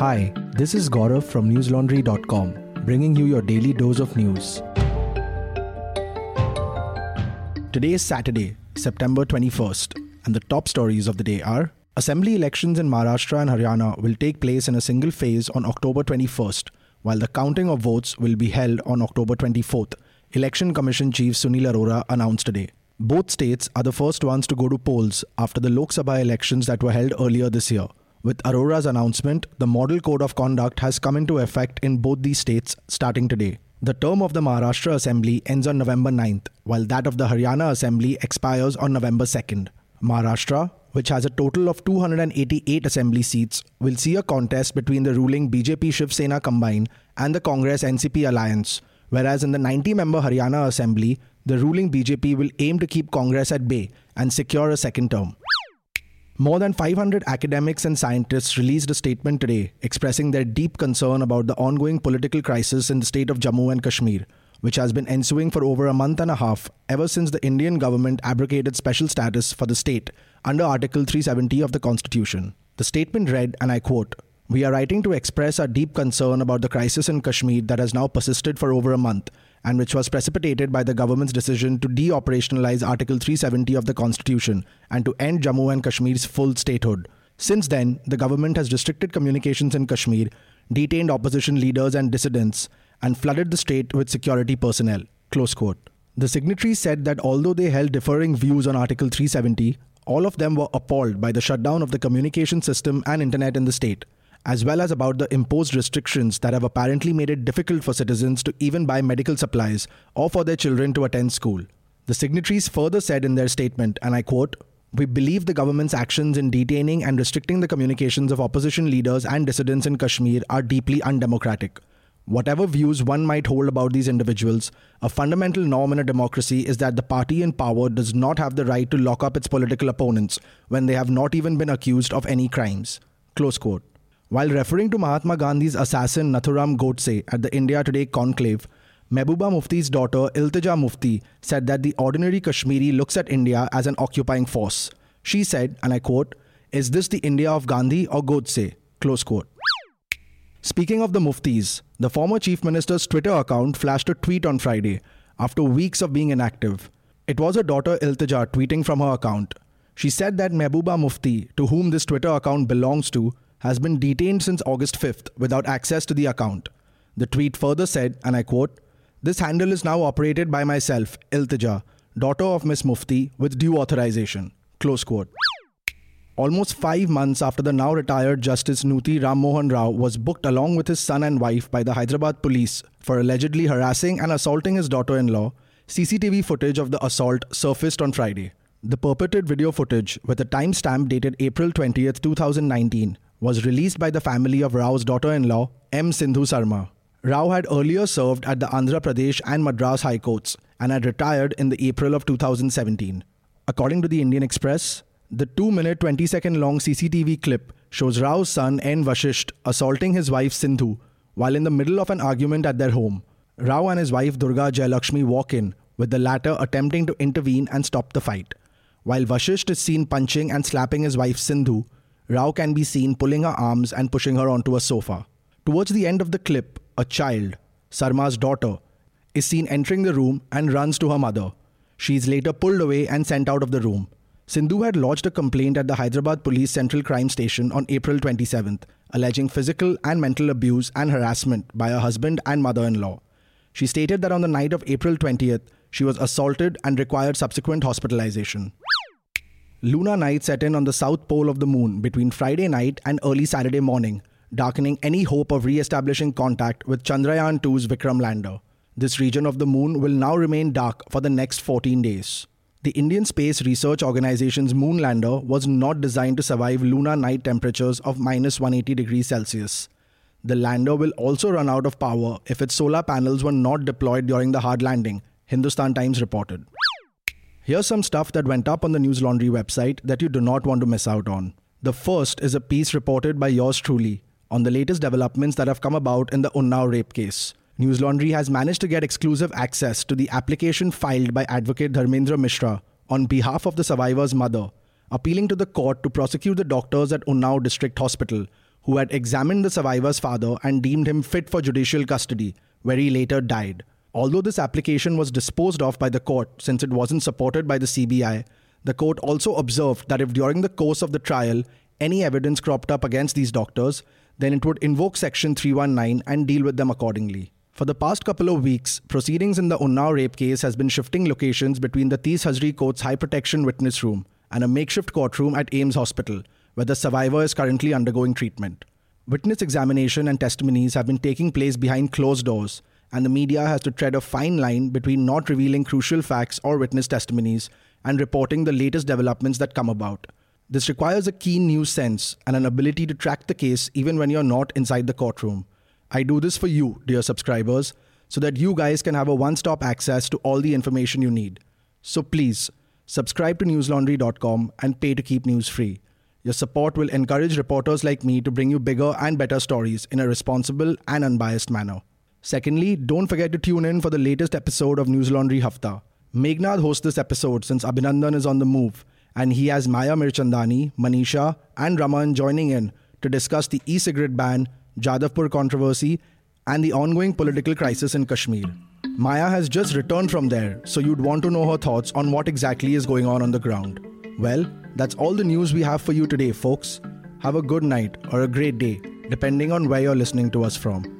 Hi, this is Gaurav from newslaundry.com, bringing you your daily dose of news. Today is Saturday, September 21st, and the top stories of the day are Assembly elections in Maharashtra and Haryana will take place in a single phase on October 21st, while the counting of votes will be held on October 24th, Election Commission Chief Sunil Arora announced today. Both states are the first ones to go to polls after the Lok Sabha elections that were held earlier this year. With Arora's announcement, the Model Code of Conduct has come into effect in both these states starting today. The term of the Maharashtra Assembly ends on November 9th, while that of the Haryana Assembly expires on November 2nd. Maharashtra, which has a total of 288 assembly seats, will see a contest between the ruling BJP Shiv Sena combine and the Congress NCP alliance, whereas in the 90 member Haryana Assembly, the ruling BJP will aim to keep Congress at bay and secure a second term. More than 500 academics and scientists released a statement today expressing their deep concern about the ongoing political crisis in the state of Jammu and Kashmir, which has been ensuing for over a month and a half ever since the Indian government abrogated special status for the state under Article 370 of the Constitution. The statement read, and I quote, we are writing to express our deep concern about the crisis in Kashmir that has now persisted for over a month and which was precipitated by the government's decision to deoperationalize Article 370 of the Constitution and to end Jammu and Kashmir's full statehood. Since then, the government has restricted communications in Kashmir, detained opposition leaders and dissidents, and flooded the state with security personnel. Close quote. The signatories said that although they held differing views on Article 370, all of them were appalled by the shutdown of the communication system and internet in the state as well as about the imposed restrictions that have apparently made it difficult for citizens to even buy medical supplies or for their children to attend school. The signatories further said in their statement, and I quote, we believe the government's actions in detaining and restricting the communications of opposition leaders and dissidents in Kashmir are deeply undemocratic. Whatever views one might hold about these individuals, a fundamental norm in a democracy is that the party in power does not have the right to lock up its political opponents when they have not even been accused of any crimes. Close quote. While referring to Mahatma Gandhi's assassin Nathuram Godse at the India Today conclave, Mehbooba Mufti's daughter Iltija Mufti said that the ordinary Kashmiri looks at India as an occupying force. She said, and I quote, Is this the India of Gandhi or Godse? Close quote. Speaking of the Muftis, the former chief minister's Twitter account flashed a tweet on Friday after weeks of being inactive. It was her daughter Iltija tweeting from her account. She said that Mehbooba Mufti, to whom this Twitter account belongs to, has been detained since August 5th without access to the account. The tweet further said, and I quote, This handle is now operated by myself, Iltija, daughter of Miss Mufti, with due authorization. Close quote. Almost five months after the now retired Justice Nuti Ram Mohan Rao was booked along with his son and wife by the Hyderabad police for allegedly harassing and assaulting his daughter in law, CCTV footage of the assault surfaced on Friday. The purported video footage, with a timestamp dated April 20, 2019, was released by the family of Rao's daughter in law, M. Sindhu Sarma. Rao had earlier served at the Andhra Pradesh and Madras High Courts and had retired in the April of 2017. According to the Indian Express, the 2 minute 20 second long CCTV clip shows Rao's son N. Vashisht assaulting his wife Sindhu while in the middle of an argument at their home. Rao and his wife Durga Jayalakshmi walk in, with the latter attempting to intervene and stop the fight. While Vashisht is seen punching and slapping his wife Sindhu, Rao can be seen pulling her arms and pushing her onto a sofa. Towards the end of the clip, a child, Sarma's daughter, is seen entering the room and runs to her mother. She is later pulled away and sent out of the room. Sindhu had lodged a complaint at the Hyderabad Police Central Crime Station on April 27th, alleging physical and mental abuse and harassment by her husband and mother in law. She stated that on the night of April 20th, she was assaulted and required subsequent hospitalization. Lunar night set in on the south pole of the moon between Friday night and early Saturday morning, darkening any hope of re establishing contact with Chandrayaan 2's Vikram lander. This region of the moon will now remain dark for the next 14 days. The Indian Space Research Organization's moon lander was not designed to survive lunar night temperatures of minus 180 degrees Celsius. The lander will also run out of power if its solar panels were not deployed during the hard landing, Hindustan Times reported. Here's some stuff that went up on the News Laundry website that you do not want to miss out on. The first is a piece reported by yours truly on the latest developments that have come about in the Unnao rape case. News Laundry has managed to get exclusive access to the application filed by advocate Dharmendra Mishra on behalf of the survivor's mother, appealing to the court to prosecute the doctors at Unnao District Hospital who had examined the survivor's father and deemed him fit for judicial custody, where he later died. Although this application was disposed of by the court since it wasn't supported by the CBI, the court also observed that if during the course of the trial any evidence cropped up against these doctors, then it would invoke Section 319 and deal with them accordingly. For the past couple of weeks, proceedings in the Unnao rape case has been shifting locations between the Tees Hazari Court's high protection witness room and a makeshift courtroom at AIIMS Hospital, where the survivor is currently undergoing treatment. Witness examination and testimonies have been taking place behind closed doors, and the media has to tread a fine line between not revealing crucial facts or witness testimonies and reporting the latest developments that come about. This requires a keen news sense and an ability to track the case even when you're not inside the courtroom. I do this for you, dear subscribers, so that you guys can have a one stop access to all the information you need. So please, subscribe to newslaundry.com and pay to keep news free. Your support will encourage reporters like me to bring you bigger and better stories in a responsible and unbiased manner. Secondly, don't forget to tune in for the latest episode of News Laundry Hafta. Meghnad hosts this episode since Abhinandan is on the move, and he has Maya Mirchandani, Manisha, and Raman joining in to discuss the e cigarette ban, Jadavpur controversy, and the ongoing political crisis in Kashmir. Maya has just returned from there, so you'd want to know her thoughts on what exactly is going on on the ground. Well, that's all the news we have for you today, folks. Have a good night or a great day, depending on where you're listening to us from.